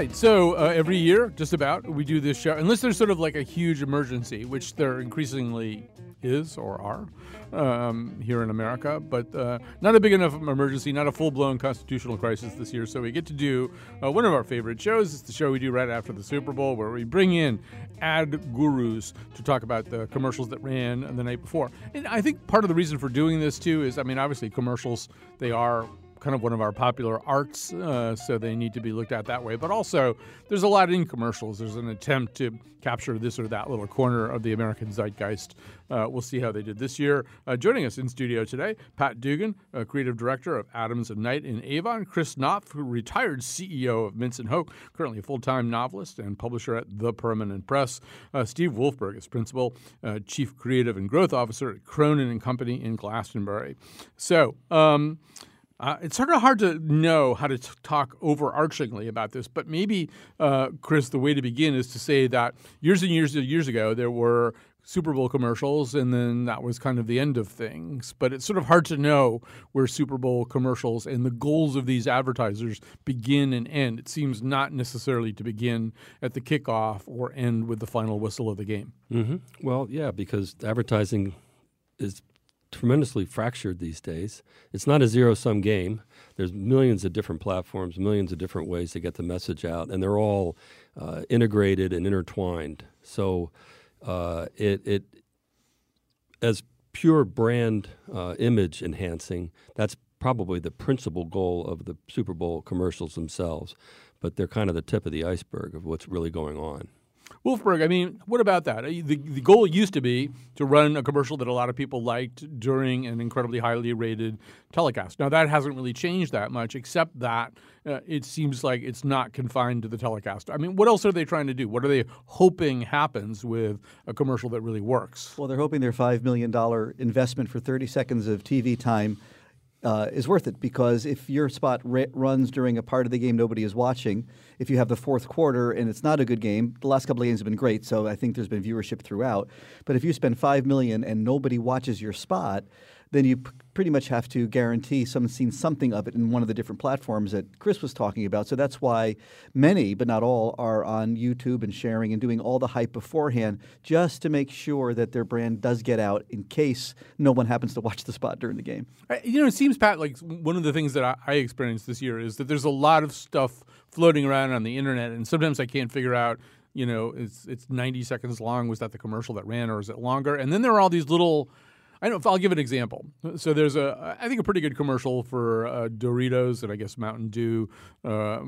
Right, so uh, every year, just about, we do this show, unless there's sort of like a huge emergency, which there increasingly is or are um, here in America, but uh, not a big enough emergency, not a full blown constitutional crisis this year. So we get to do uh, one of our favorite shows. It's the show we do right after the Super Bowl, where we bring in ad gurus to talk about the commercials that ran the night before. And I think part of the reason for doing this too is, I mean, obviously commercials they are kind of one of our popular arts, uh, so they need to be looked at that way. But also, there's a lot in commercials. There's an attempt to capture this or that little corner of the American zeitgeist. Uh, we'll see how they did this year. Uh, joining us in studio today, Pat Dugan, creative director of Adams and Knight in Avon, Chris Knopf, retired CEO of Mintz and Hoke, currently a full-time novelist and publisher at The Permanent Press. Uh, Steve Wolfberg is principal, uh, chief creative and growth officer at Cronin and Company in Glastonbury. So. Um, uh, it's sort of hard to know how to t- talk overarchingly about this, but maybe, uh, Chris, the way to begin is to say that years and years and years ago there were Super Bowl commercials, and then that was kind of the end of things. But it's sort of hard to know where Super Bowl commercials and the goals of these advertisers begin and end. It seems not necessarily to begin at the kickoff or end with the final whistle of the game. Mm-hmm. Well, yeah, because advertising is tremendously fractured these days. It's not a zero sum game. There's millions of different platforms, millions of different ways to get the message out, and they're all uh, integrated and intertwined. So uh, it, it as pure brand uh, image enhancing, that's probably the principal goal of the Super Bowl commercials themselves. But they're kind of the tip of the iceberg of what's really going on. Wolfberg, I mean, what about that? The, the goal used to be to run a commercial that a lot of people liked during an incredibly highly rated telecast. Now, that hasn't really changed that much, except that uh, it seems like it's not confined to the telecast. I mean, what else are they trying to do? What are they hoping happens with a commercial that really works? Well, they're hoping their $5 million investment for 30 seconds of TV time uh, is worth it because if your spot ra- runs during a part of the game nobody is watching, if you have the fourth quarter and it's not a good game, the last couple of games have been great, so I think there's been viewership throughout. But if you spend five million and nobody watches your spot, then you p- pretty much have to guarantee someone's seen something of it in one of the different platforms that Chris was talking about. So that's why many, but not all, are on YouTube and sharing and doing all the hype beforehand just to make sure that their brand does get out in case no one happens to watch the spot during the game. Uh, you know, it seems, Pat, like one of the things that I experienced this year is that there's a lot of stuff floating around on the internet, and sometimes I can't figure out you know, it's it's 90 seconds long. Was that the commercial that ran, or is it longer? And then there are all these little I don't. I'll give an example. So there's a, I think a pretty good commercial for uh, Doritos and I guess Mountain Dew uh,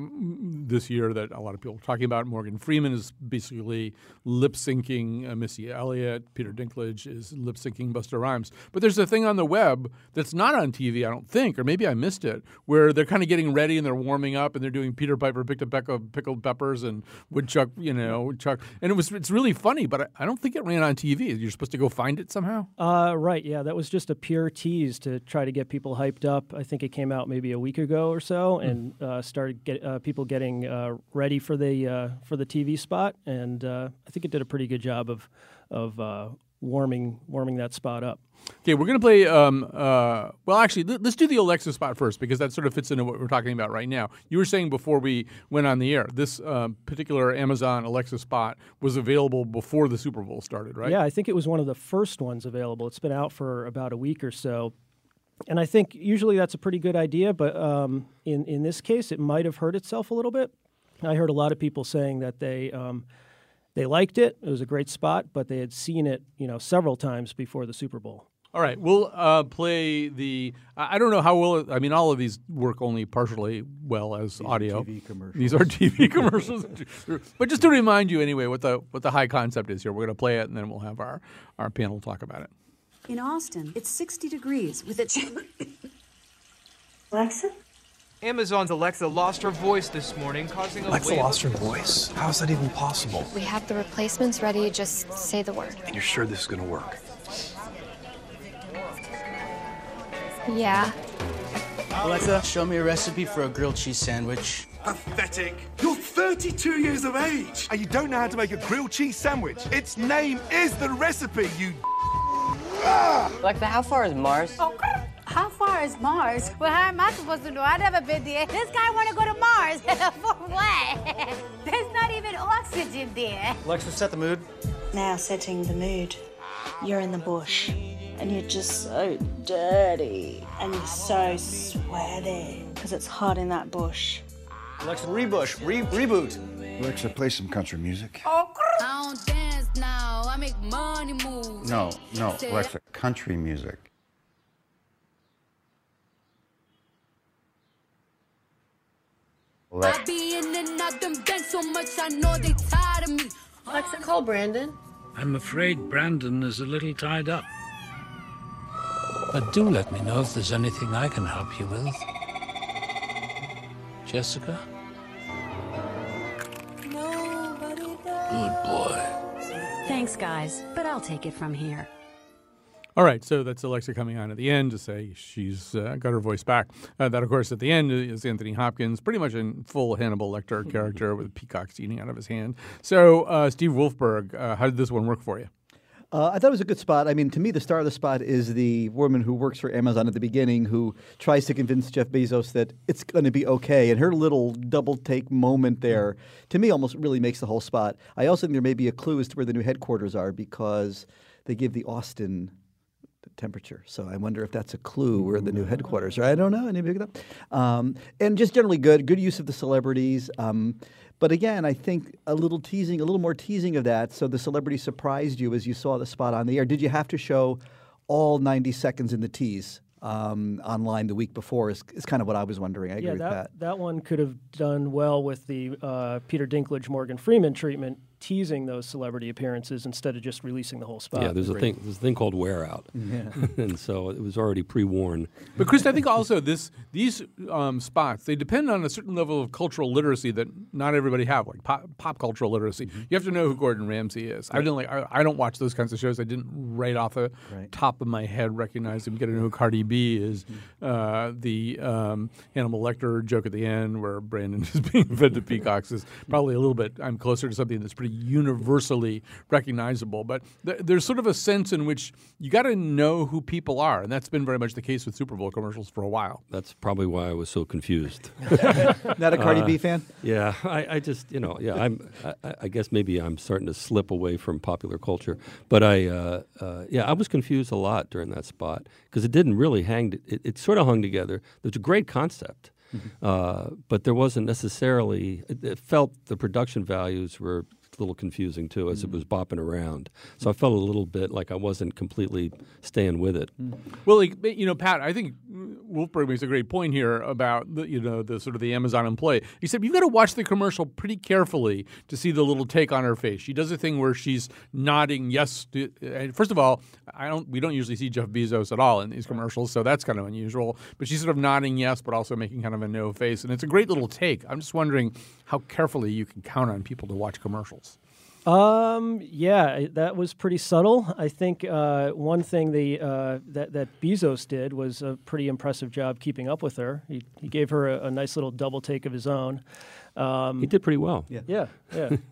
this year that a lot of people are talking about. Morgan Freeman is basically lip syncing uh, Missy Elliott. Peter Dinklage is lip syncing Busta Rhymes. But there's a thing on the web that's not on TV, I don't think, or maybe I missed it, where they're kind of getting ready and they're warming up and they're doing Peter Piper picked a peck of pickled peppers and woodchuck, you know, woodchuck, and it was it's really funny, but I, I don't think it ran on TV. You're supposed to go find it somehow. Uh, right right. Yeah, that was just a pure tease to try to get people hyped up. I think it came out maybe a week ago or so, mm. and uh, started get uh, people getting uh, ready for the uh, for the TV spot. And uh, I think it did a pretty good job of of uh, warming warming that spot up. Okay, we're going to play. Um, uh, well, actually, let's do the Alexa spot first because that sort of fits into what we're talking about right now. You were saying before we went on the air, this uh, particular Amazon Alexa spot was available before the Super Bowl started, right? Yeah, I think it was one of the first ones available. It's been out for about a week or so. And I think usually that's a pretty good idea, but um, in, in this case, it might have hurt itself a little bit. I heard a lot of people saying that they. Um, they liked it. It was a great spot, but they had seen it, you know, several times before the Super Bowl. All right, we'll uh, play the. I don't know how well. I mean, all of these work only partially well as these audio. TV commercials. These are TV commercials. but just to remind you, anyway, what the what the high concept is here. We're going to play it, and then we'll have our our panel talk about it. In Austin, it's 60 degrees with a. Alexa, Amazon's Alexa lost her voice this morning, causing a Alexa wave lost her of- voice. How is that even possible? We have the replacements ready. Just say the word. And you're sure this is going to work? Yeah. Alexa, show me a recipe for a grilled cheese sandwich. Pathetic. You're 32 years of age and you don't know how to make a grilled cheese sandwich. Its name is the recipe, you. Alexa, how far is Mars? Oh, how far is Mars? Well, how am I supposed to know? I've never been there. This guy want to go to Mars. For what? There's not even oxygen there. Alexa, set the mood. Now setting the mood. You're in the bush and you're just so dirty and you're so sweaty because it's hot in that bush. Alexa, rebush, re- reboot. Alexa, play some country music. I don't dance now. I make money moves. No, no, Alexa, country music. I be in and out them banks so much I know they tired of me. Alexa, call Brandon. I'm afraid Brandon is a little tied up. But do let me know if there's anything I can help you with. Jessica? Good boy. Thanks, guys, but I'll take it from here. All right, so that's Alexa coming on at the end to say she's uh, got her voice back. Uh, that, of course, at the end is Anthony Hopkins, pretty much in full Hannibal Lecter character with peacocks eating out of his hand. So, uh, Steve Wolfberg, uh, how did this one work for you? Uh, I thought it was a good spot. I mean, to me, the star of the spot is the woman who works for Amazon at the beginning who tries to convince Jeff Bezos that it's going to be okay. And her little double take moment there, to me, almost really makes the whole spot. I also think there may be a clue as to where the new headquarters are because they give the Austin temperature. So I wonder if that's a clue where the new headquarters are. I don't know. Anybody pick it up? Um, and just generally good, good use of the celebrities. Um, but again, I think a little teasing, a little more teasing of that. So the celebrity surprised you as you saw the spot on the air. Did you have to show all 90 seconds in the tease? Um, online the week before is, is kind of what I was wondering. I agree yeah, with that, that. that one could have done well with the uh, Peter Dinklage Morgan Freeman treatment, teasing those celebrity appearances instead of just releasing the whole spot. yeah, there's a thing. There's a thing called wear out, and so it was already pre-worn. But Chris, I think also this these um, spots they depend on a certain level of cultural literacy that not everybody have, like pop, pop cultural literacy. You have to know who Gordon Ramsay is. I didn't like. I, I don't watch those kinds of shows. I didn't right off the Right. top of my head recognize him. Get to know who Cardi B is. Uh, the um, Hannibal Lecter joke at the end where Brandon is being fed to peacocks is probably a little bit. I'm closer to something that's pretty universally recognizable. But th- there's sort of a sense in which you got to know who people are, and that's been very much the case with Super Bowl commercials for a while. That's probably why I was so confused. Not a Cardi Uh, B fan? Yeah, I, I just you know yeah I'm I, I guess maybe I'm starting to slip away from popular culture, but I uh, uh, yeah I was confused a lot during that spot because it didn't really hang. It, it sort of hung together. There's a great concept. Uh, but there wasn't necessarily. It, it felt the production values were a little confusing too, as it mm. was bopping around. So I felt a little bit like I wasn't completely staying with it. Mm. Well, like, you know, Pat, I think Wolfberg makes a great point here about the, you know the sort of the Amazon employee. He said you've got to watch the commercial pretty carefully to see the little take on her face. She does a thing where she's nodding yes. To, and first of all, I don't we don't usually see Jeff Bezos at all in these commercials, so that's kind of unusual. But she's sort of nodding yes, but also making kind of a no face, and it's a great little take. I'm just wondering how carefully you can count on people to watch commercials. Um, yeah, that was pretty subtle. I think uh, one thing the uh, that that Bezos did was a pretty impressive job keeping up with her. He, he gave her a, a nice little double take of his own. Um, He did pretty well. Yeah, yeah, yeah.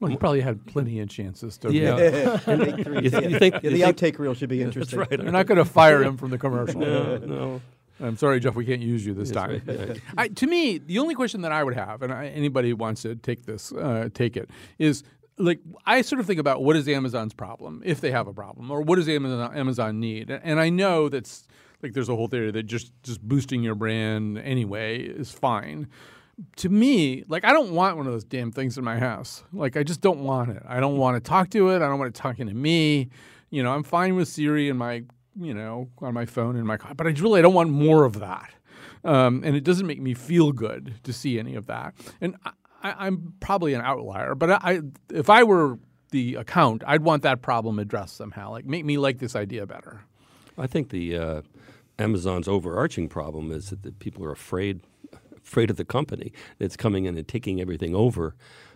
Well, he probably had plenty of chances to. Yeah. Make three You th- take- you think- yeah, the outtake reel should be interesting. right. They're not going to fire him from the commercial. No, no. I'm sorry, Jeff. We can't use you this time. right. I, to me, the only question that I would have, and I, anybody who wants to take this, uh, take it, is like I sort of think about what is Amazon's problem, if they have a problem, or what does Amazon, Amazon need? And I know that's like there's a whole theory that just just boosting your brand anyway is fine. To me, like I don't want one of those damn things in my house. Like I just don't want it. I don't want to talk to it. I don't want it talking to me. You know, I'm fine with Siri and my you know, on my phone in my car. But I really I don't want more of that. Um, and it doesn't make me feel good to see any of that. And I, I'm probably an outlier, but I, if I were the account, I'd want that problem addressed somehow. Like make me like this idea better. I think the uh, Amazon's overarching problem is that people are afraid afraid of the company that's coming in and taking everything over.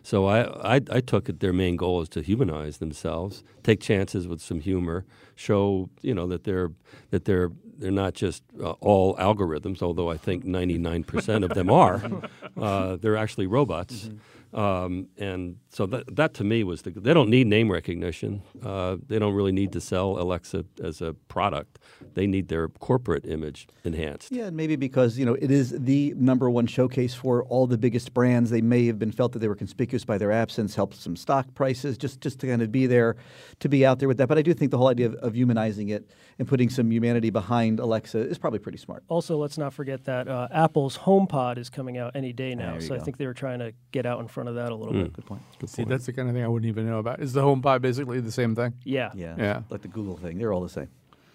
So I, I, I took it their main goal is to humanize themselves, take chances with some humor, show you know that they're that they're they're not just uh, all algorithms, although I think 99% of them are. Uh, they're actually robots. Um, and so that, that to me was the, they don't need name recognition. Uh, they don't really need to sell Alexa as a product. They need their corporate image enhanced. Yeah, and maybe because you know it is the number one showcase for all the biggest brands. They may have been felt that they were conspicuous by their absence, helped some stock prices, just just to kind of be there, to be out there with that. But I do think the whole idea of, of humanizing it and putting some humanity behind Alexa is probably pretty smart. Also, let's not forget that uh, Apple's HomePod is coming out any day now. There you So I think they were trying to get out in front of that a little bit. Mm. Good point. See, that's the kind of thing I wouldn't even know about. Is the HomePod basically the same thing? Yeah. Yeah, Yeah. like the Google thing. They're all the same.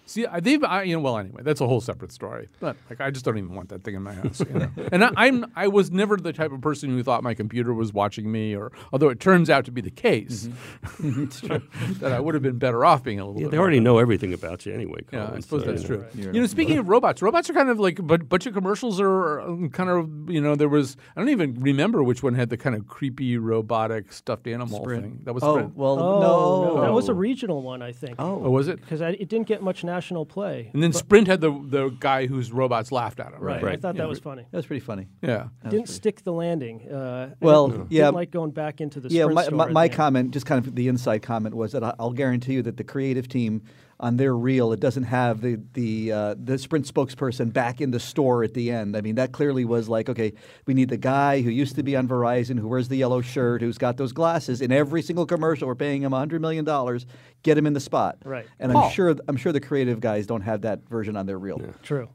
See, they've, I, you know, well, anyway, that's a whole separate story. But like, I just don't even want that thing in my house. You know? and I, I'm, I was never the type of person who thought my computer was watching me, or although it turns out to be the case, that I would have been better off being a little. Yeah, bit they more already know everything about you anyway. Yeah, I suppose so, that's you true. know. You know, speaking of robots, robots are kind of like a bu- bunch of commercials are um, kind of you know there was I don't even remember which one had the kind of creepy robotic stuffed animal Sprint. thing. That was Oh, Sprint. well, Oh, no. that was a regional one, I think. Oh. Oh, was it? Because it didn't get much national play. And then But- Sprint had the the guy whose robots laughed at him. Right. Right. I thought Yeah. that was funny. That was pretty funny. Yeah. Didn't stick the landing. Uh, Well, didn't- yeah. Didn't like going back into the yeah, my, store my, my comment, just kind of the inside comment, was that I'll guarantee you that the creative team on their reel, it doesn't have the the uh, the Sprint spokesperson back in the store at the end. I mean, that clearly was like, okay, we need the guy who used to be on Verizon, who wears the yellow shirt, who's got those glasses in every single commercial. We're paying him hundred million dollars. Get him in the spot. Right. And Paul. I'm sure I'm sure the creative guys don't have that version on their reel. True.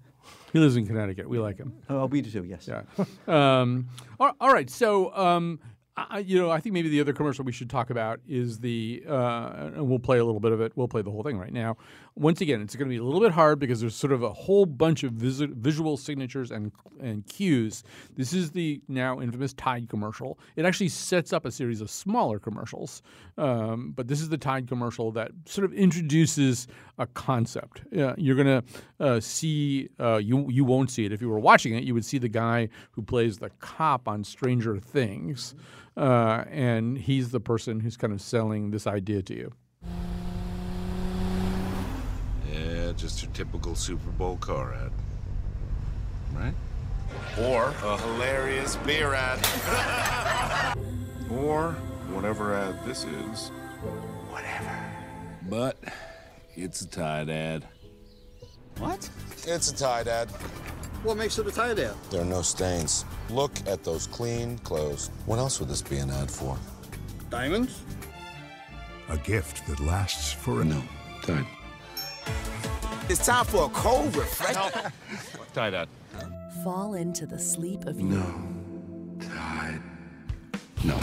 He lives in Connecticut. We like him. Oh, we do too. Yes. Yeah. um, all, all right. So, um, I, you know, I think maybe the other commercial we should talk about is the, uh, and we'll play a little bit of it. We'll play the whole thing right now. Once again, it's going to be a little bit hard because there's sort of a whole bunch of visi- visual signatures and and cues. This is the now infamous Tide commercial. It actually sets up a series of smaller commercials, um, but this is the Tide commercial that sort of introduces a concept. Uh, you're going to uh, see uh, you you won't see it if you were watching it. You would see the guy who plays the cop on Stranger Things, uh, and he's the person who's kind of selling this idea to you. Yeah, just your typical Super Bowl car ad. Right? Or a hilarious beer ad. or whatever ad this is. Whatever. But it's a Tide ad. What? It's a Tide ad. What makes it a Tide ad? There are no stains. Look at those clean clothes. What else would this be an ad for? Diamonds? A gift that lasts for a no. Tide. It's time for a cold refreshment. Tide ad. Fall into the sleep of No. Tide. No.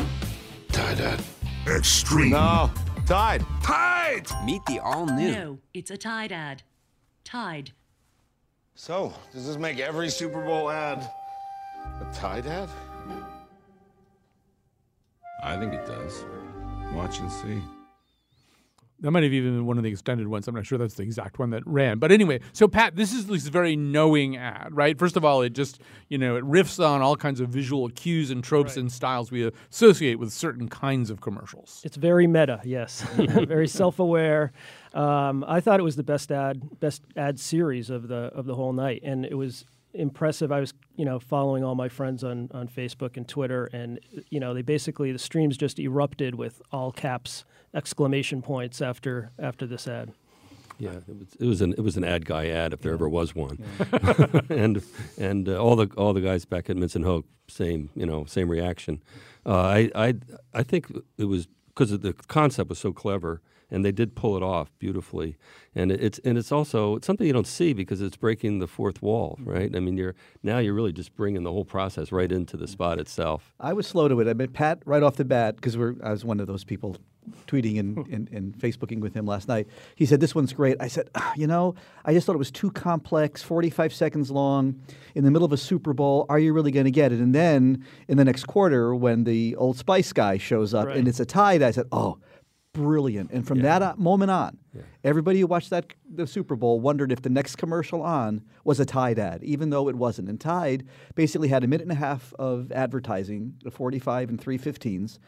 Tide ad. Extreme. No. Tide. Tide! Meet the all new. No, it's a Tide ad. Tide. So, does this make every Super Bowl ad a Tide ad? I think it does. Watch and see. That might have even been one of the extended ones. I'm not sure that's the exact one that ran. But anyway, so Pat, this is this very knowing ad, right? First of all, it just, you know, it riffs on all kinds of visual cues and tropes and styles we associate with certain kinds of commercials. It's very meta, yes. very self-aware. Um, I thought it was the best ad, best ad series of the of the whole night, and it was impressive. I was, you know, following all my friends on on Facebook and Twitter, and you know, they basically the streams just erupted with all caps exclamation points after after this ad. Yeah, it was it was an it was an ad guy ad if there ever was one, and and uh, all the all the guys back at Mintz and Hoke same you know same reaction. Uh, I I I think it was because the concept was so clever and they did pull it off beautifully. And it- it's and it's also it's something you don't see because it's breaking the fourth wall, right? I mean, you're now you're really just bringing the whole process right into the spot itself. I was slow to it. I mean, Pat, right off the bat, because we're I was one of those people tweeting and, and, and Facebooking with him last night. He said, This one's great. I said, "Ah, You know, I just thought it was too complex, 45 seconds long, in the middle of a Super Bowl. Are you really going to get it? And then in the next quarter, when the Old Spice guy shows up Right. and it's a tide, I said, Oh, brilliant. And from that moment on, everybody who watched that the Super Bowl wondered if the next commercial on was a Tide ad, even though it wasn't. And Tide basically had a minute and a half of advertising, the 45 and 315s.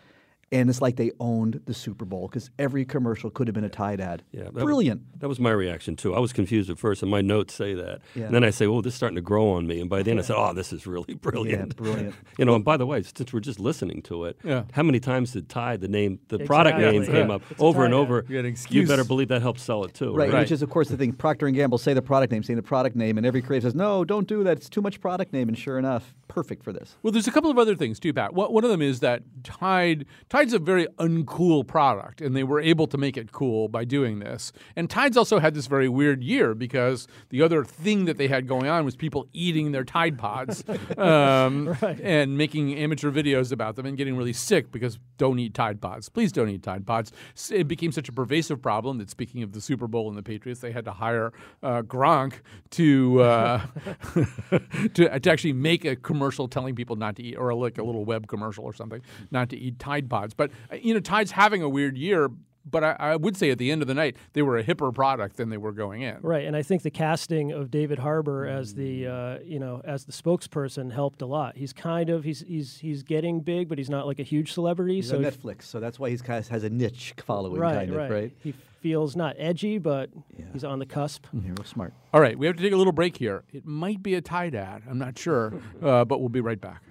And it's like they owned the Super Bowl because every commercial could have been a Tide ad. Yeah, that Brilliant. Was, that was my reaction too. I was confused at first, and my notes say that. Yeah. And then I say, "Oh, this is starting to grow on me." And by the end, I said, "Oh, this is really brilliant." Yeah, brilliant. you know, and by the way, since we're just listening to it, Yeah. how many times did Tide the name, the product Exactly. name came Yeah. up It's over and over? You You better believe that helps sell it too. Right, Right. which is of course the thing. Procter and Gamble say the product name, saying the product name, and every creative says, "No, don't do that. It's too much product name." And sure enough, perfect for this. Well, there's a couple of other things too, Pat. One one of them is that Tide Tide's a very uncool product, and they were able to make it cool by doing this. And Tide's also had this very weird year because the other thing that they had going on was people eating their Tide Pods um, and making amateur videos about them and getting really sick because don't eat Tide Pods. Please don't eat Tide Pods. It became such a pervasive problem that speaking of the Super Bowl and the Patriots, they had to hire uh, Gronk to, uh, to to actually make a commercial telling people not to eat, or like a little web commercial or something, not to eat Tide Pods. But uh, you know, Tide's having a weird year. But I, I would say at the end of the night, they were a hipper product than they were going in. Right, and I think the casting of David Harbour as the uh, you know as the spokesperson helped a lot. He's kind of he's he's he's getting big, but he's not like a huge celebrity. He's so on Netflix, so that's why he's kind of has a niche following, right, kind of, right, right? He feels not edgy, but he's on the cusp. Yeah, real smart. All right, we have to take a little break here. It might be a Tide ad. I'm not sure, uh, but we'll be right back.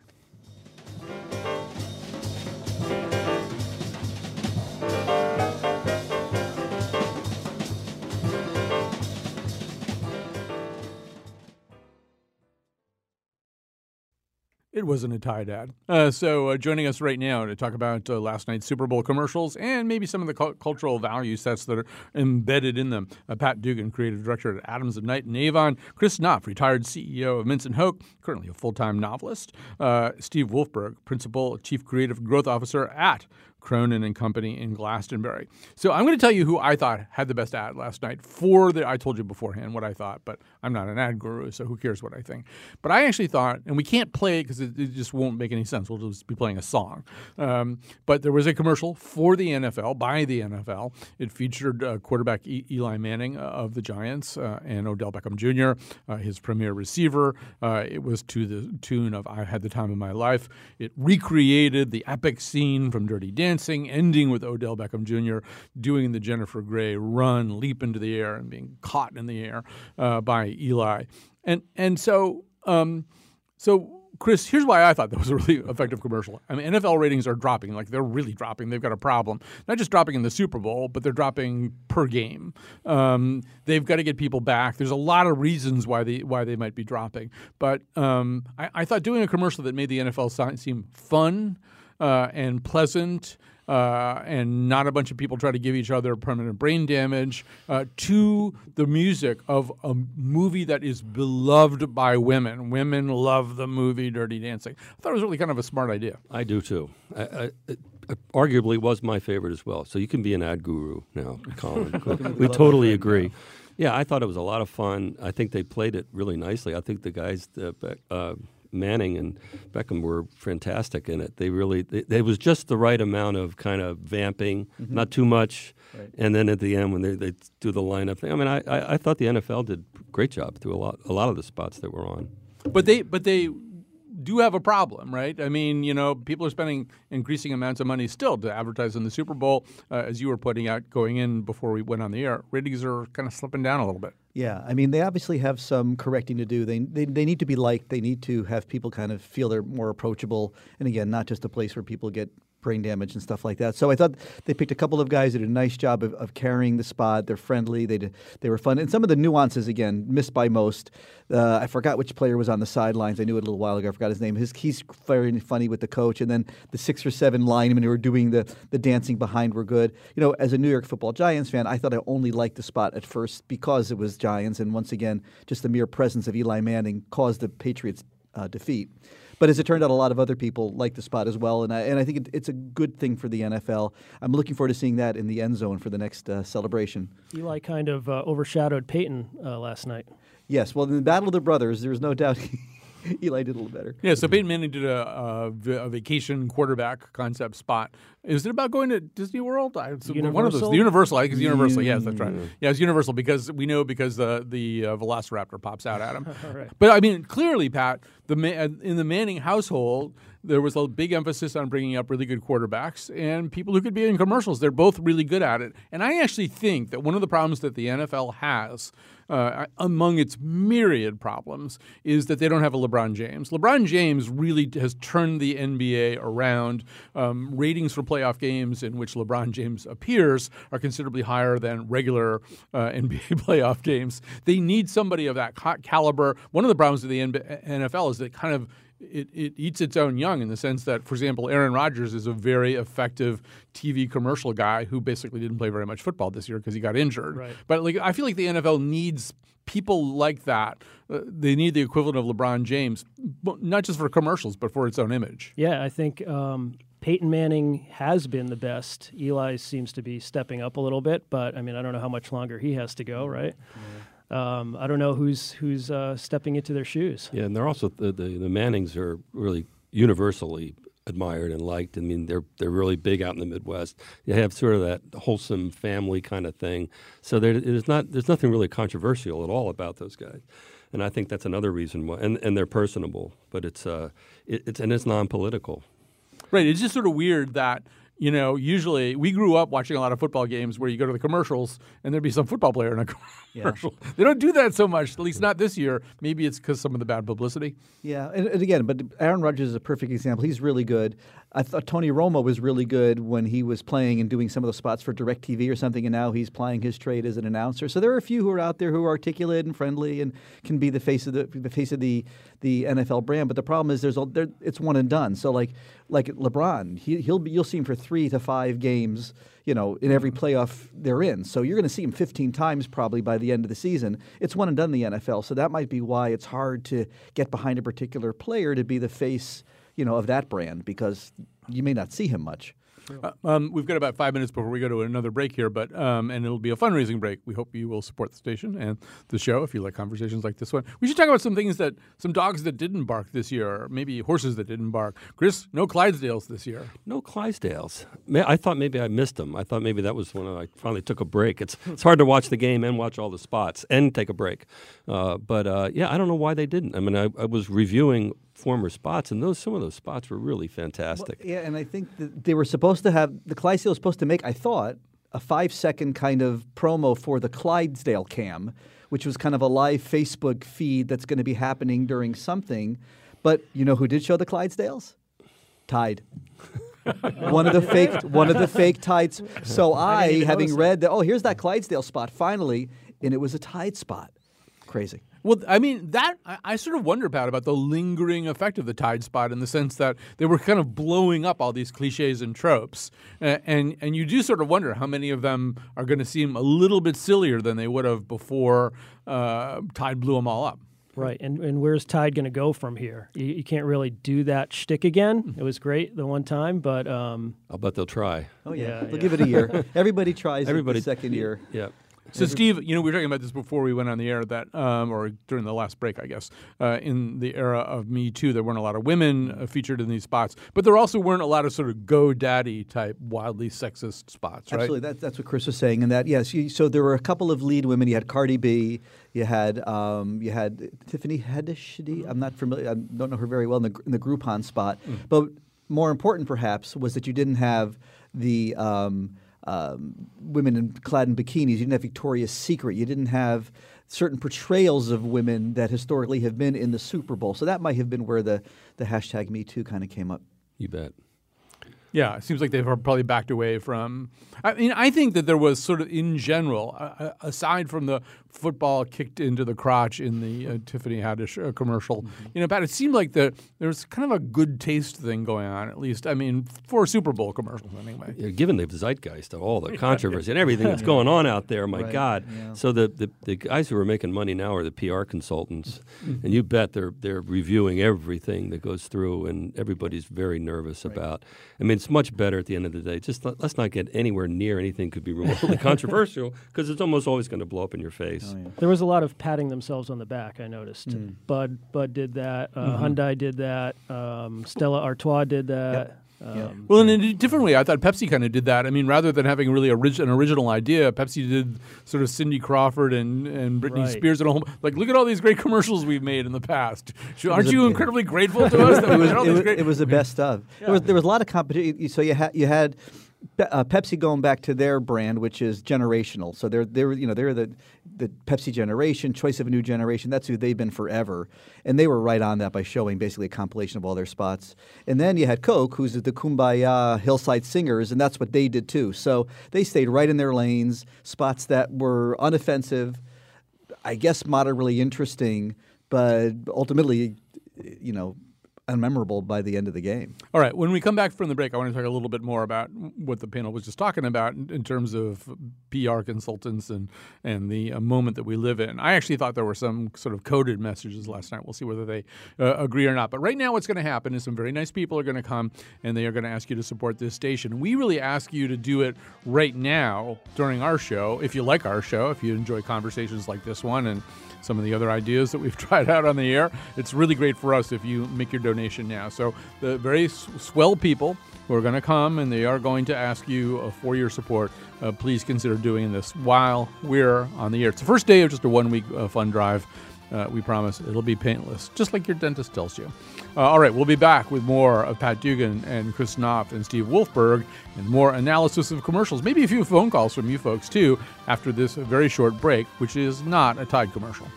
It wasn't a tie, Dad. Uh, so, uh, joining us right now to talk about uh, last night's Super Bowl commercials and maybe some of the cul- cultural value sets that are embedded in them. Uh, Pat Dugan, creative director at Adams and Knight and Avon. Chris Knopf, retired CEO of Mintz and Hoke, currently a full time novelist. Uh, Steve Wolfberg, principal chief creative growth officer at Cronin and Company in Glastonbury. So I'm going to tell you who I thought had the best ad last night. For the, I told you beforehand what I thought, but I'm not an ad guru, so who cares what I think? But I actually thought, and we can't play it because it, it just won't make any sense. We'll just be playing a song. Um, but there was a commercial for the NFL by the NFL. It featured uh, quarterback e- Eli Manning uh, of the Giants uh, and Odell Beckham Jr., uh, his premier receiver. Uh, it was to the tune of "I Had the Time of My Life." It recreated the epic scene from Dirty Dancing, ending with Odell Beckham Jr. doing the Jennifer Grey run, leap into the air, and being caught in the air uh, by Eli. And and so um, so. Chris, here's why I thought that was a really effective commercial. I mean, NFL ratings are dropping, like they're really dropping. They've got a problem. Not just dropping in the Super Bowl, but they're dropping per game. Um, they've got to get people back. There's a lot of reasons why they why they might be dropping. But um, I, I thought doing a commercial that made the NFL seem fun uh, and pleasant. Uh, and not a bunch of people try to give each other permanent brain damage, uh, to the music of a movie that is beloved by women. Women love the movie Dirty Dancing. I thought it was really kind of a smart idea. I do too. I, I, it, it arguably was my favorite as well. So you can be an ad guru now, Colin. we totally agree. Yeah, I thought it was a lot of fun. I think they played it really nicely. I think the guys, uh, uh, Manning and Beckham, were fantastic in it. They really, they, it was just the right amount of kind of vamping, Mhm. not too much. Right. And then at the end, when they, they do the lineup thing, I mean, I, I, I thought the NFL did a great job through a lot, a lot of the spots that were on. But they, but they do have a problem, right? I mean, you know, people are spending increasing amounts of money still to advertise in the Super Bowl, uh, as you were putting out going in before we went on the air. Ratings are kind of slipping down a little bit. Yeah, I mean, they obviously have some correcting to do. They, they they need to be liked. They need to have people kind of feel they're more approachable. And again, not just a place where people get brain damage and stuff like that. So I thought they picked a couple of guys that did a nice job of, of carrying the spot. They're friendly. They did, they were fun. And some of the nuances again missed by most. Uh, I forgot which player was on the sidelines. I knew it a little while ago. I forgot his name. His he's very funny with the coach. And then the six or seven linemen who were doing the the dancing behind were good. You know, as a New York Football Giants fan, I thought I only liked the spot at first because it was Giants, and once again, just the mere presence of Eli Manning caused the Patriots uh, defeat. But as it turned out, a lot of other people liked the spot as well, and I, and I think it, it's a good thing for the NFL. I'm looking forward to seeing that in the end zone for the next uh, celebration. Eli kind of uh, overshadowed Peyton uh, last night. Yes, well, in the Battle of the Brothers, there was no doubt Eli did a little better. Yeah, so Peyton Manning did a, a, a vacation quarterback concept spot. Is it about going to Disney World? I, One of those. The Universal. I think it's Universal. Yes, that's right. Mm. Yeah, it's Universal because we know because the the uh, Velociraptor pops out at him. Right. But I mean, clearly, Pat, the uh, in the Manning household, there was a big emphasis on bringing up really good quarterbacks and people who could be in commercials. They're both really good at it. And I actually think that one of the problems that the NFL has, uh, among its myriad problems, is that they don't have a LeBron James. LeBron James really has turned the NBA around. Um, ratings for playoff games in which LeBron James appears are considerably higher than regular uh, NBA playoff games. They need somebody of that caliber. One of the problems with the NFL is that kind of it, it eats its own young in the sense that, for example, Aaron Rodgers is a very effective TV commercial guy who basically didn't play very much football this year because he got injured. Right. But like, I feel like the NFL needs people like that. Uh, they need the equivalent of LeBron James, not just for commercials, but for its own image. Yeah, I think um, Peyton Manning has been the best. Eli seems to be stepping up a little bit, but I mean, I don't know how much longer he has to go, right? Um, I don't know who's who's uh, stepping into their shoes. Yeah, and they're also the, the the Mannings are really universally admired and liked. I mean, they're they're really big out in the Midwest. They have sort of that wholesome family kind of thing. So there is not there's nothing really controversial at all about those guys. And I think that's another reason why, and, and they're personable, but it's uh, it, it's and it's non-political. Right. It's just sort of weird that, you know, usually we grew up watching a lot of football games where you go to the commercials and there'd be some football player in a commercial. They don't do that so much, at least not this year. Maybe it's because some of the bad publicity. Yeah, and, and again, but Aaron Rodgers is a perfect example. He's really good. I thought Tony Romo was really good when he was playing and doing some of those spots for DirecTV or something, and now he's plying his trade as an announcer. So there are a few who are out there who are articulate and friendly and can be the face of the, the face of the the NFL brand. But the problem is there's a, there, it's one and done. So like like LeBron, he, he'll be, you'll see him for three to five games you know, in every mm-hmm. playoff they're in. So you're going to see him 15 times probably by the end of the season. It's one and done in the NFL. So that might be why it's hard to get behind a particular player to be the face, you know, of that brand because you may not see him much. Uh, um, we've got about five minutes before we go to another break here, but um, and it'll be a fundraising break. We hope you will support the station and the show if you like conversations like this one. We should talk about some things that some dogs that didn't bark this year, or maybe horses that didn't bark. Chris, no Clydesdales this year. No Clydesdales. I thought maybe I missed them. I thought maybe that was when I finally took a break. It's it's hard to watch the game and watch all the spots and take a break. Uh, but uh, yeah, I don't know why they didn't. I mean, I, I was reviewing former spots, and those some of those spots were really fantastic. Yeah, and I think that they were supposed to have the Clydesdale was supposed to make. I thought a five second kind of promo for the Clydesdale cam, which was kind of a live Facebook feed that's going to be happening during something. But you know who did show the Clydesdales? Tide. one of the fake one of the fake tides. So I I, having notice read that, oh, here's that Clydesdale spot finally, and it was a Tide spot. Crazy. Well, I mean that I, I sort of wonder about about the lingering effect of the Tide Spot in the sense that they were kind of blowing up all these cliches and tropes, uh, and and you do sort of wonder how many of them are going to seem a little bit sillier than they would have before uh, Tide blew them all up. Right, and and where's Tide going to go from here? You, you can't really do that shtick again. It was great the one time, but um, I'll bet they'll try. Oh yeah, Yeah, they'll yeah. give it a year. Everybody tries Everybody it the second year. Yeah. So, Steve, you know, we were talking about this before we went on the air that, um, or during the last break, I guess, uh, in the era of Me Too, there weren't a lot of women uh, featured in these spots, but there also weren't a lot of sort of GoDaddy type wildly sexist spots, right? Absolutely, that, that's what Chris was saying. And that yes, you, so there were a couple of lead women. You had Cardi B, you had um, you had Tiffany Haddish. I'm not familiar. I don't know her very well in the in the Groupon spot. But more important, perhaps, was that you didn't have the um, um, women in, clad in bikinis. You didn't have Victoria's Secret. You didn't have certain portrayals of women that historically have been in the Super Bowl. So that might have been where the the hashtag Me Too kind of came up. You bet. Yeah, it seems like they've probably backed away from. I mean, I think that there was sort of in general, uh, aside from the football kicked into the crotch in the uh, Tiffany Haddish uh, commercial, you know, Pat, it seemed like the there was kind of a good taste thing going on. At least, I mean, for Super Bowl commercials anyway. Yeah, given the zeitgeist of all the controversy and everything that's going on out there, my Right, God. yeah. So the, the, the guys who are making money now are the PR consultants, Mhm. and you bet they're they're reviewing everything that goes through, and everybody's very nervous about. I mean, it's much better at the end of the day. Just let, let's not get anywhere near anything could be remotely controversial because it's almost always going to blow up in your face. Oh, There was a lot of patting themselves on the back. I noticed. Mm. Bud Bud did that. Uh, Mhm. Hyundai did that. Um, Stella Artois did that. Um, Well, in a different way, I thought Pepsi kind of did that. I mean, rather than having really orig- an original idea, Pepsi did sort of Cindy Crawford and, and Britney Right. Spears and a whole like, look at all these great commercials we've made in the past. Should- Aren't was a- you incredibly grateful to us? That it, was, all it, these was, great- it was the best of. There was there was a lot of competition. So you had you had Pe- uh, Pepsi going back to their brand, which is generational. So they're they're you know they're the the Pepsi generation, choice of a new generation. That's who they've been forever, and they were right on that by showing basically a compilation of all their spots. And then you had Coke, who's the Kumbaya Hillside Singers, and that's what they did too. So they stayed right in their lanes, spots that were unoffensive, I guess moderately interesting, but ultimately, you know, unmemorable by the end of the game. All right. When we come back from the break, I want to talk a little bit more about what the panel was just talking about in, in terms of PR consultants and and the uh, moment that we live in. I actually thought there were some sort of coded messages last night. We'll see whether they uh, agree or not. But right now, what's going to happen is some very nice people are going to come and they are going to ask you to support this station. We really ask you to do it right now during our show. If you like our show, if you enjoy conversations like this one and some of the other ideas that we've tried out on the air. It's really great for us if you make your donation now. So the very swell people who are going to come and they are going to ask you uh, for your support. Uh, please consider doing this while we're on the air. It's the first day of just a one-week uh, fun drive. Uh, we promise it'll be painless, just like your dentist tells you. Uh, all right, we'll be back with more of Pat Dugan and Chris Knopf and Steve Wolfberg and more analysis of commercials. Maybe a few phone calls from you folks, too, after this very short break, which is not a Tide commercial.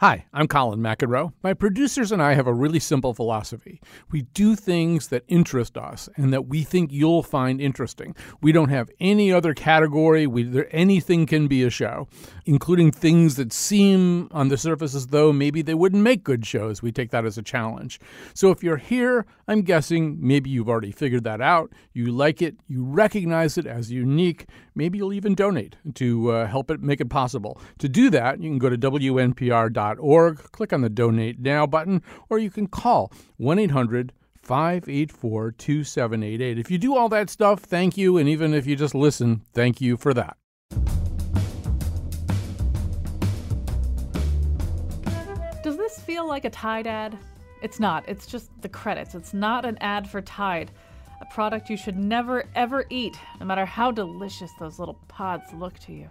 Hi, I'm Colin McEnroe. My producers and I have a really simple philosophy. We do things that interest us and that we think you'll find interesting. We don't have any other category. We, there, anything can be a show, including things that seem on the surface as though maybe they wouldn't make good shows. We take that as a challenge. So if you're here, I'm guessing maybe you've already figured that out. You like it, you recognize it as unique. Maybe you'll even donate to uh, help it make it possible. To do that, you can go to WNPR.org, click on the Donate Now button, or you can call 1 800 584 2788. If you do all that stuff, thank you. And even if you just listen, thank you for that. Does this feel like a Tide ad? It's not. It's just the credits. It's not an ad for Tide, a product you should never ever eat, no matter how delicious those little pods look to you.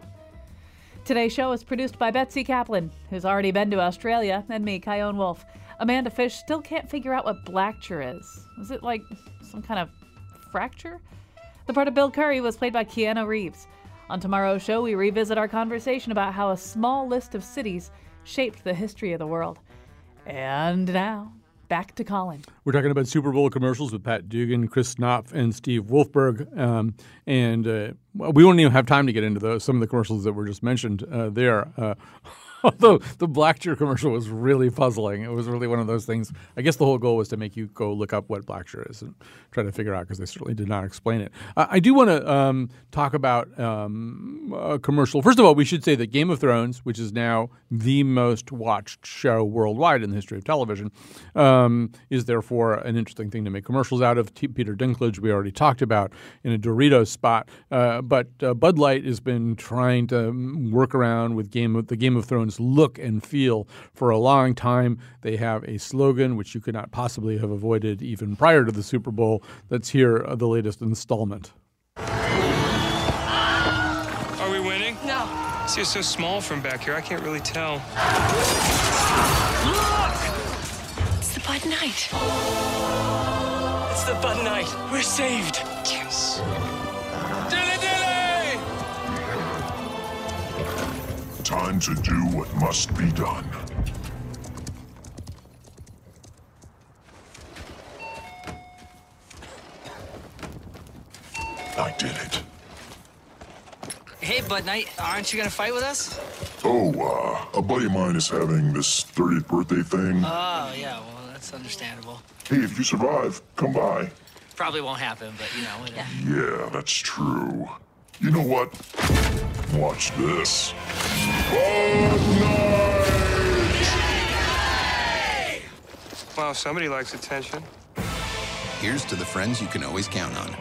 Today's show is produced by Betsy Kaplan, who's already been to Australia, and me, Chion Wolf. Amanda Fish still can't figure out what Blackture is. Is it like some kind of fracture? The part of Bill Curry was played by Keanu Reeves. On tomorrow's show, we revisit our conversation about how a small list of cities shaped the history of the world. And now, back to Colin. We're talking about Super Bowl commercials with Pat Dugan, Chris Knopf, and Steve Wolfberg. Um, and uh, we won't even have time to get into those. Some of the commercials that were just mentioned uh, there. Uh, although the Blackshire commercial was really puzzling. It was really one of those things. I guess the whole goal was to make you go look up what Blackshire is and try to figure out because they certainly did not explain it. Uh, I do want to um, talk about um, a commercial. First of all, we should say that Game of Thrones, which is now the most watched show worldwide in the history of television, um, is therefore an interesting thing to make commercials out of. T- Peter Dinklage, we already talked about in a Doritos spot, uh, but uh, Bud Light has been trying to um, work around with Game of the Game of Thrones look and feel for a long time. They have a slogan which you could not possibly have avoided even prior to the Super Bowl. That's here, uh, the latest installment. Are we winning? No. See, it's so small from back here. I can't really tell. Look! It's the Bud Knight. It's the Bud Knight. We're saved. Yes. Time to do what must be done. I did it. Hey, Bud Knight, aren't you gonna fight with us? Oh, uh, a buddy of mine is having this 30th birthday thing. Oh, yeah, well, that's understandable. Hey, if you survive, come by. Probably won't happen, but you know, whatever. Yeah, that's true. You know what? Watch this. Wow, somebody likes attention. Here's to the friends you can always count on.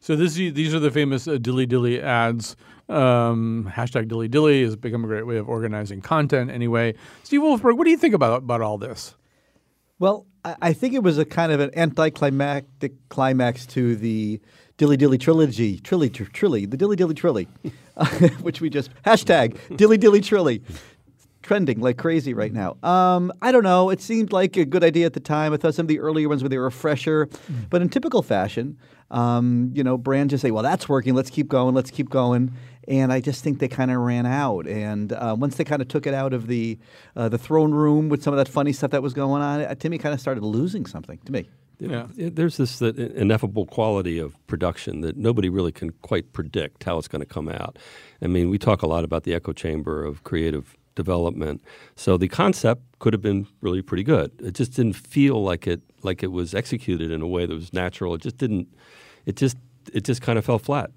So this these are the famous uh, dilly dilly ads. Um, hashtag dilly dilly has become a great way of organizing content. Anyway, Steve Wolfberg, what do you think about about all this? Well, I I think it was a kind of an anticlimactic climax to the Dilly Dilly trilogy, Trilly, tr- trilogy, the Dilly Dilly trilogy, which we just hashtag Dilly Dilly Trilly. trending like crazy right now. Um, I don't know. It seemed like a good idea at the time. I thought some of the earlier ones where they were fresher, but in typical fashion, um, you know, brands just say, "Well, that's working. Let's keep going. Let's keep going." And I just think they kind of ran out. And uh, once they kind of took it out of the uh, the throne room with some of that funny stuff that was going on, Timmy kind of started losing something to me. Yeah. There's this ineffable quality of production that nobody really can quite predict how it's going to come out. I mean, we talk a lot about the echo chamber of creative development. So the concept could have been really pretty good. It just didn't feel like it like it was executed in a way that was natural. It just didn't. It just it just kind of fell flat.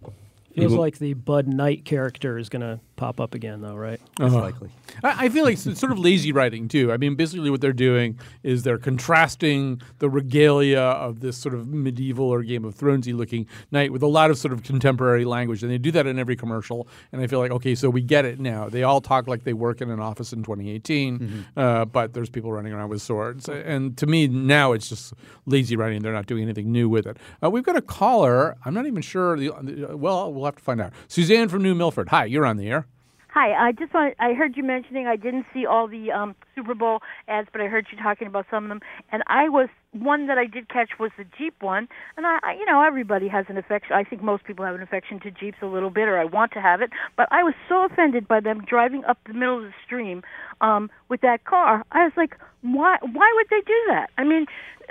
Feels Even- like the Bud Knight character is going to pop up again, though, right? Most Uh-huh. likely. I, I feel like it's sort of lazy writing too. I mean, basically, what they're doing is they're contrasting the regalia of this sort of medieval or Game of Thronesy looking knight with a lot of sort of contemporary language, and they do that in every commercial. And I feel like, okay, so we get it now. They all talk like they work in an office in 2018, uh, but there's people running around with swords. And to me, now it's just lazy writing. They're not doing anything new with it. Uh, we've got a caller. I'm not even sure. The, the- well, we'll have to find out. Suzanne from New Milford. Hi, you're on the air. Hi, I just want I heard you mentioning I didn't see all the um Super Bowl ads, but I heard you talking about some of them and I was one that I did catch was the Jeep one. And I, I you know, everybody has an affection. I think most people have an affection to Jeeps a little bit or I want to have it, but I was so offended by them driving up the middle of the stream um with that car. I was like, why why would they do that? I mean,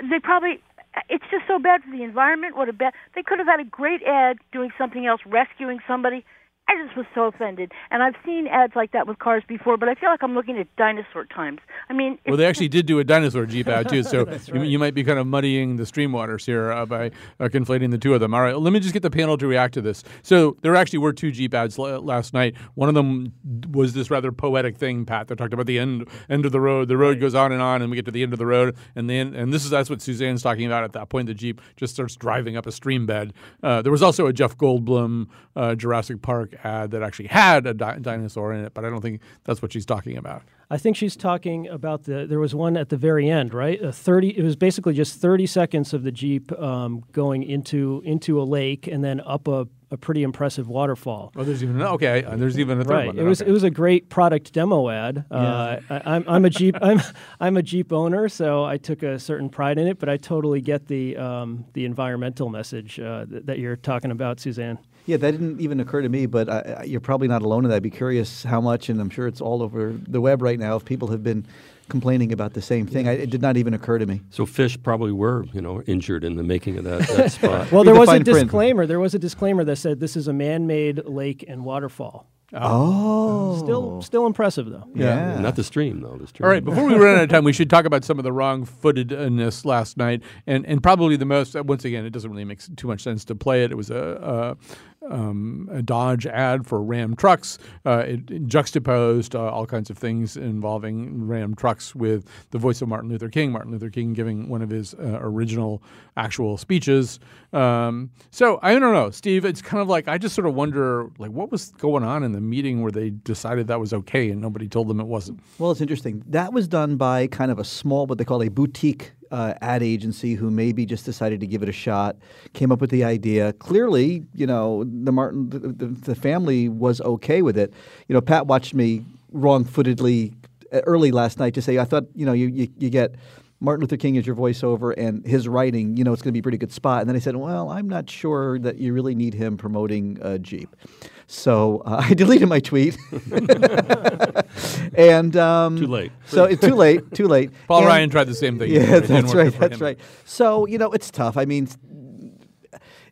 they probably it's just so bad for the environment. What a bad! They could have had a great ad doing something else, rescuing somebody. I just was so offended, and I've seen ads like that with cars before, but I feel like I'm looking at dinosaur times. I mean, Well, they actually did do a dinosaur Jeep ad too, so That's you, you might be kind of muddying the stream waters here uh, by uh, conflating the two of them. All right, let me just get the panel to react to this. So there actually were two Jeep ads l- last night. One of them was this rather poetic thing, Pat, that talked about the end end of the road. The road goes on and on, and we get to the end of the road, and then and this is that's what Suzanne's talking about. At that point, the Jeep just starts driving up a stream bed. Uh, there was also a Jeff Goldblum uh, Jurassic Park ad that actually had a di- dinosaur in it, but I don't think that's what she's talking about. I think she's talking about the. There was one at the very end, right? A thirty. It was basically just thirty seconds of the jeep um, going into into a lake and then up a, a pretty impressive waterfall. Oh, there's even okay. uh, There's even a third right. one. It was Okay. it was a great product demo ad. Uh, I, I'm I'm a Jeep I'm I'm a Jeep owner, so I took a certain pride in it. But I totally get the um, the environmental message uh, that, that you're talking about, Suzanne. Yeah, that didn't even occur to me, but I, I- you're probably not alone in that. I'd be curious how much, and I'm sure it's all over the web right now, if people have been complaining about the same thing. I, it did not even occur to me. So fish probably were, you know, injured in the making of that, that spot. Well, there was a fine print. disclaimer. There was a disclaimer that said this is a man-made lake and waterfall. Oh, Still, still impressive though. Yeah. Not the stream though. The stream. All right, before we run out of time, we should talk about some of the wrong footedness last night, and and probably the most. uh, Once again, it doesn't really make too much sense to play it. It was a. a um, a Dodge ad for Ram trucks. Uh, it, it juxtaposed uh, all kinds of things involving Ram trucks with the voice of Martin Luther King. Martin Luther King giving one of his uh, original actual speeches. Um, so I don't know, Steve. It's kind of like I just sort of wonder, like, what was going on in the meeting where they decided that was okay and nobody told them it wasn't. Well, it's interesting. That was done by kind of a small, what they call a boutique uh, ad agency who maybe just decided to give it a shot, came up with the idea. Clearly, you know, the Martin, the, the, the family was okay with it. You know, Pat watched me wrong-footedly uh, early last night to say, I thought, you know, you, you, you get Martin Luther King as your voiceover and his writing, you know, it's going to be a pretty good spot. And then I said, well, I'm not sure that you really need him promoting uh, Jeep. So uh, I deleted my tweet. and um, Too late. So it's too late. Too late. Paul And- Ryan tried the same thing. Yeah, that's right. That's him. right. So you know, it's tough. I mean,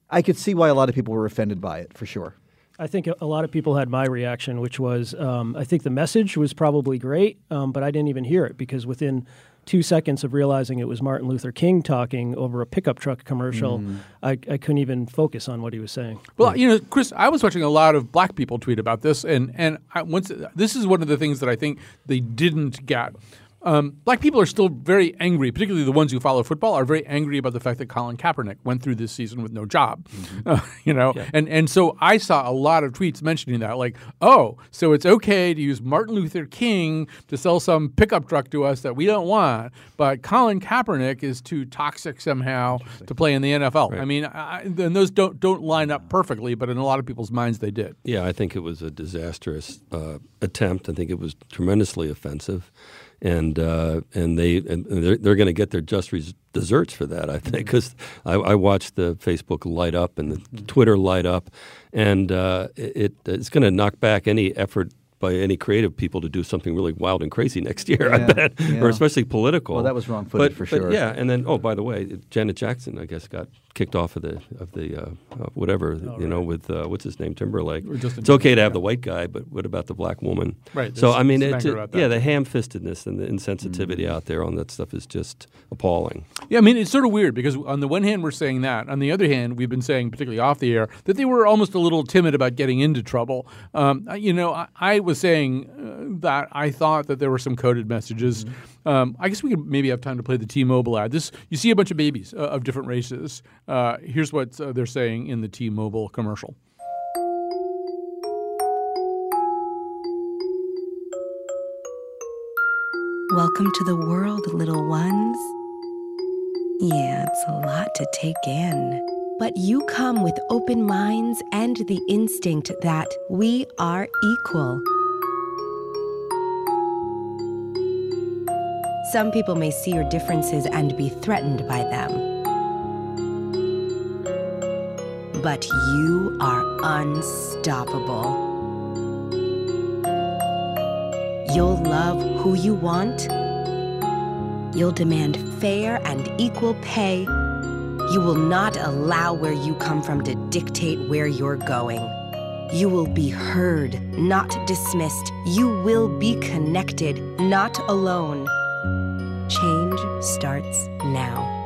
I could see why a lot of people were offended by it for sure. I think a- lot of people had my reaction, which was um, I think the message was probably great, um, but I didn't even hear it because within two seconds of realizing it was Martin Luther King talking over a pickup truck commercial, Mm. I, I couldn't even focus on what he was saying. Well, you know, Chris, I was watching a lot of black people tweet about this, and and I, once this is one of the things that I think they didn't get Um, black people are still very angry, particularly the ones who follow football, are very angry about the fact that Colin Kaepernick went through this season with no job. Uh, you know, and and so I saw a lot of tweets mentioning that, like, oh, so it's okay to use Martin Luther King to sell some pickup truck to us that we don't want, but Colin Kaepernick is too toxic somehow to play in the NFL. I mean, I, and those don't don't line up perfectly, but in a lot of people's minds they did. Yeah, I think it was a disastrous uh, attempt. I think it was tremendously offensive, and uh, and they and they're, they're going to get their just res- desserts for that. I think because I, I watched the Facebook light up and the Twitter light up, and uh, it it's going to knock back any effort. By any creative people to do something really wild and crazy next year, I bet, yeah. or especially political. Well, that was wrong-footed But- for but sure. Yeah, and then oh, by the way, Janet Jackson, I guess, got kicked off of the of the uh, whatever you know with uh, what's his name Timberlake. It's okay to have the white guy, but what about the black woman? Right, So I mean, it's yeah, the ham-fistedness and the insensitivity out there on that stuff is just appalling. Yeah, I mean, it's sort of weird because on the one hand, we're saying that. On the other hand, we've been saying, particularly off the air, that they were almost a little timid about getting into trouble. Um, you know, I, I was saying uh, that I thought that there were some coded messages. Um, I guess we could maybe have time to play the T-Mobile ad. This you see a bunch of babies uh, of different races. Uh, here's what uh, they're saying in the T-Mobile commercial. Welcome to the world, little ones. Yeah, it's a lot to take in. But you come with open minds and the instinct that we are equal. Some people may see your differences and be threatened by them. But you are unstoppable. You'll love who you want. You'll demand fair and equal pay. You will not allow where you come from to dictate where you're going. You will be heard, not dismissed. You will be connected, not alone. Change starts now.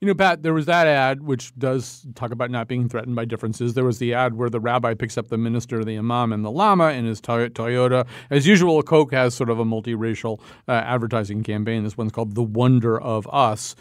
You know, Pat, there was that ad which does talk about not being threatened by differences. There was the ad where the rabbi picks up the minister, the imam, and the lama in his Toyota. As usual, Coke has sort of a multiracial uh, advertising campaign. This one's called The Wonder of Us.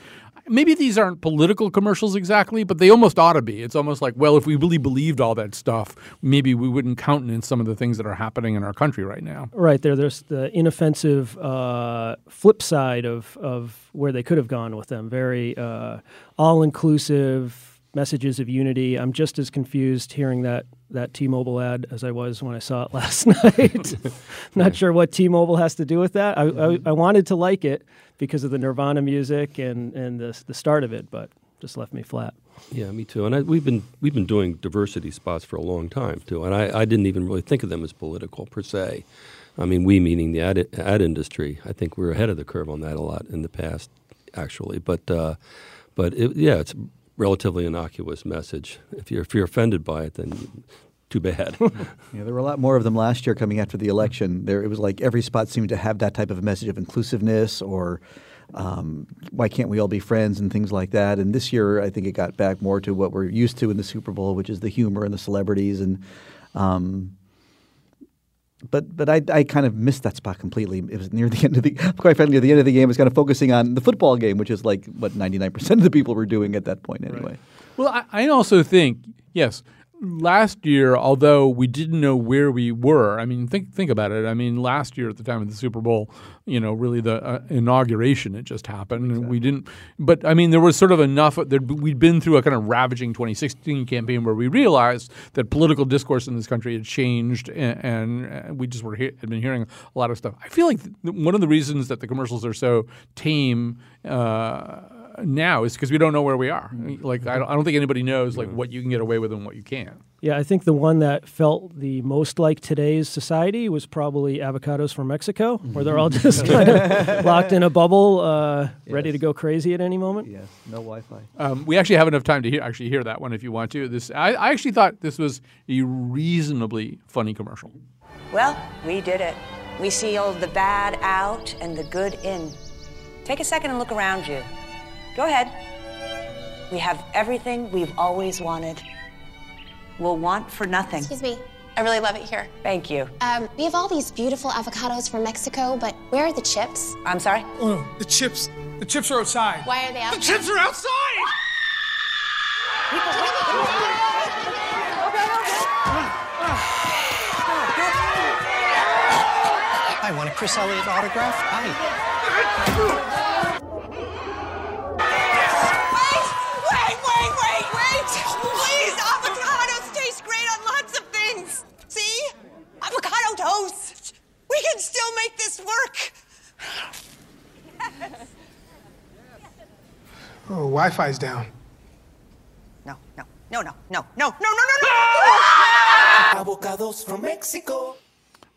Maybe these aren't political commercials exactly, but they almost ought to be. It's almost like, well, if we really believed all that stuff, maybe we wouldn't countenance some of the things that are happening in our country right now. Right there, there's the inoffensive uh, flip side of, of where they could have gone with them. Very uh, all inclusive messages of unity. I'm just as confused hearing that, that T Mobile ad as I was when I saw it last night. Not sure what T Mobile has to do with that. I, I, I wanted to like it because of the Nirvana music and, and the, the start of it, but just left me flat. Yeah, me too. And I, we've been we've been doing diversity spots for a long time too, and I, I didn't even really think of them as political per se. I mean, we meaning the ad, ad industry. I think we are ahead of the curve on that a lot in the past, actually. But uh, but it, yeah, it's relatively innocuous message. If you're if you're offended by it, then too bad. Yeah, there were a lot more of them last year coming after the election. There, it was like every spot seemed to have that type of message of inclusiveness or um, why can't we all be friends and things like that. And this year, I think it got back more to what we're used to in the Super Bowl, which is the humor and the celebrities. And um, but but I, I kind of missed that spot completely. It was near the end of the quite frankly, at the end of the game, it was kind of focusing on the football game, which is like what ninety nine percent of the people were doing at that point anyway. Well, I, I also think yes. Last year, although we didn't know where we were, I mean, think think about it. I mean, last year at the time of the Super Bowl, you know, really the uh, inauguration had just happened, and we didn't. But I mean, there was sort of enough. We'd been through a kind of ravaging 2016 campaign where we realized that political discourse in this country had changed, and, and we just were he- had been hearing a lot of stuff. I feel like th- one of the reasons that the commercials are so tame. Uh, now is because we don't know where we are. Like I don't, I don't think anybody knows like what you can get away with and what you can't. Yeah, I think the one that felt the most like today's society was probably avocados from Mexico, where they're all just kind of locked in a bubble, uh, ready to go crazy at any moment. Yes, no Wi-Fi. Um, we actually have enough time to hear, actually hear that one if you want to. This I, I actually thought this was a reasonably funny commercial. Well, we did it. We sealed the bad out and the good in. Take a second and look around you. Go ahead. We have everything we've always wanted. We'll want for nothing. Excuse me. I really love it here. Thank you. Um, we have all these beautiful avocados from Mexico, but where are the chips? I'm sorry? Oh, no, the chips. The chips are outside. Why are they outside? The chips are outside! I want a Chris Elliott autograph. Hi. Avocado. We can still make this work. Oh, Wi-Fi's down. No, no, no, no, no, no, no, no, no, no! Ah! Avocados from Mexico.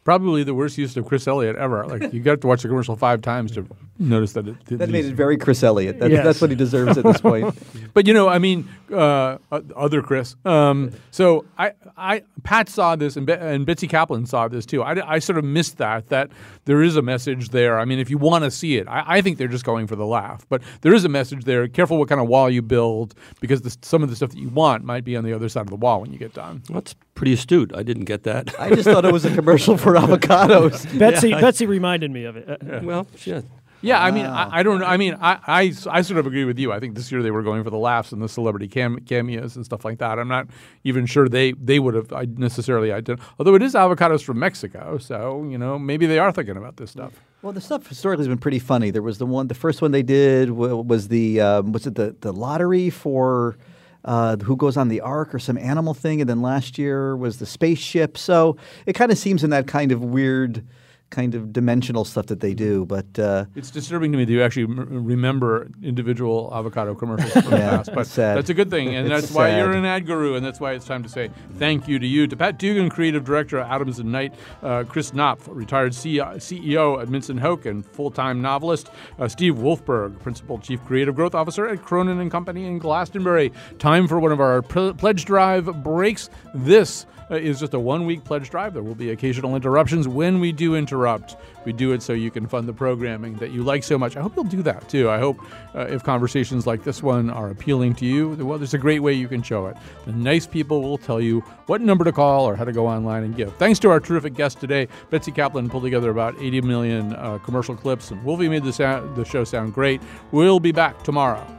Probably the worst use of Chris Elliott ever. Like you got to watch the commercial five times to notice that it. That made it very Chris Elliott. That's, Yes. that's what he deserves at this point. but you know, I mean, uh, other Chris. Um, so I, I, Pat saw this, and, Be- and Betsy Kaplan saw this too. I, I sort of missed that. That there is a message there. I mean, if you want to see it, I, I think they're just going for the laugh. But there is a message there. Careful what kind of wall you build, because the, some of the stuff that you want might be on the other side of the wall when you get done. That's pretty astute. I didn't get that. I just thought it was a commercial for avocados. Betsy, Yeah, I- Betsy reminded me of it. Uh, Well, shit. Yeah, I mean, I, I don't know. I mean, I, I, I sort of agree with you. I think this year they were going for the laughs and the celebrity cam- cameos and stuff like that. I'm not even sure they, they would have I- necessarily identified. Although it is avocados from Mexico, so you know maybe they are thinking about this stuff. Well, the stuff historically has been pretty funny. There was the one, the first one they did was the um, was it the the lottery for uh, who goes on the ark or some animal thing, and then last year was the spaceship. So it kind of seems in that kind of weird, kind of dimensional stuff that they do. But uh, It's disturbing to me that you actually m- remember individual avocado commercials from the Yeah, past, but sad. that's a good thing, and It's that's why you're an ad guru, and that's why it's time to say thank you to you, to Pat Dugan, creative director at Adams and Knight, uh, Chris Knopf, retired C- CEO at Mintz and Hoke and full-time novelist, uh, Steve Wolfberg, principal chief creative growth officer at Cronin and Company in Glastonbury. Time for one of our pl- pledge drive breaks. This is just a one week pledge drive. There will be occasional interruptions. When we do interrupt, we do it so you can fund the programming that you like so much. I hope you'll do that too. I hope uh, if conversations like this one are appealing to you, well, there's a great way you can show it. The nice people will tell you what number to call or how to go online and give. Thanks to our terrific guest today, Betsy Kaplan pulled together about 80 million uh, commercial clips, and Wolfie made the, sound, the show sound great. We'll be back tomorrow.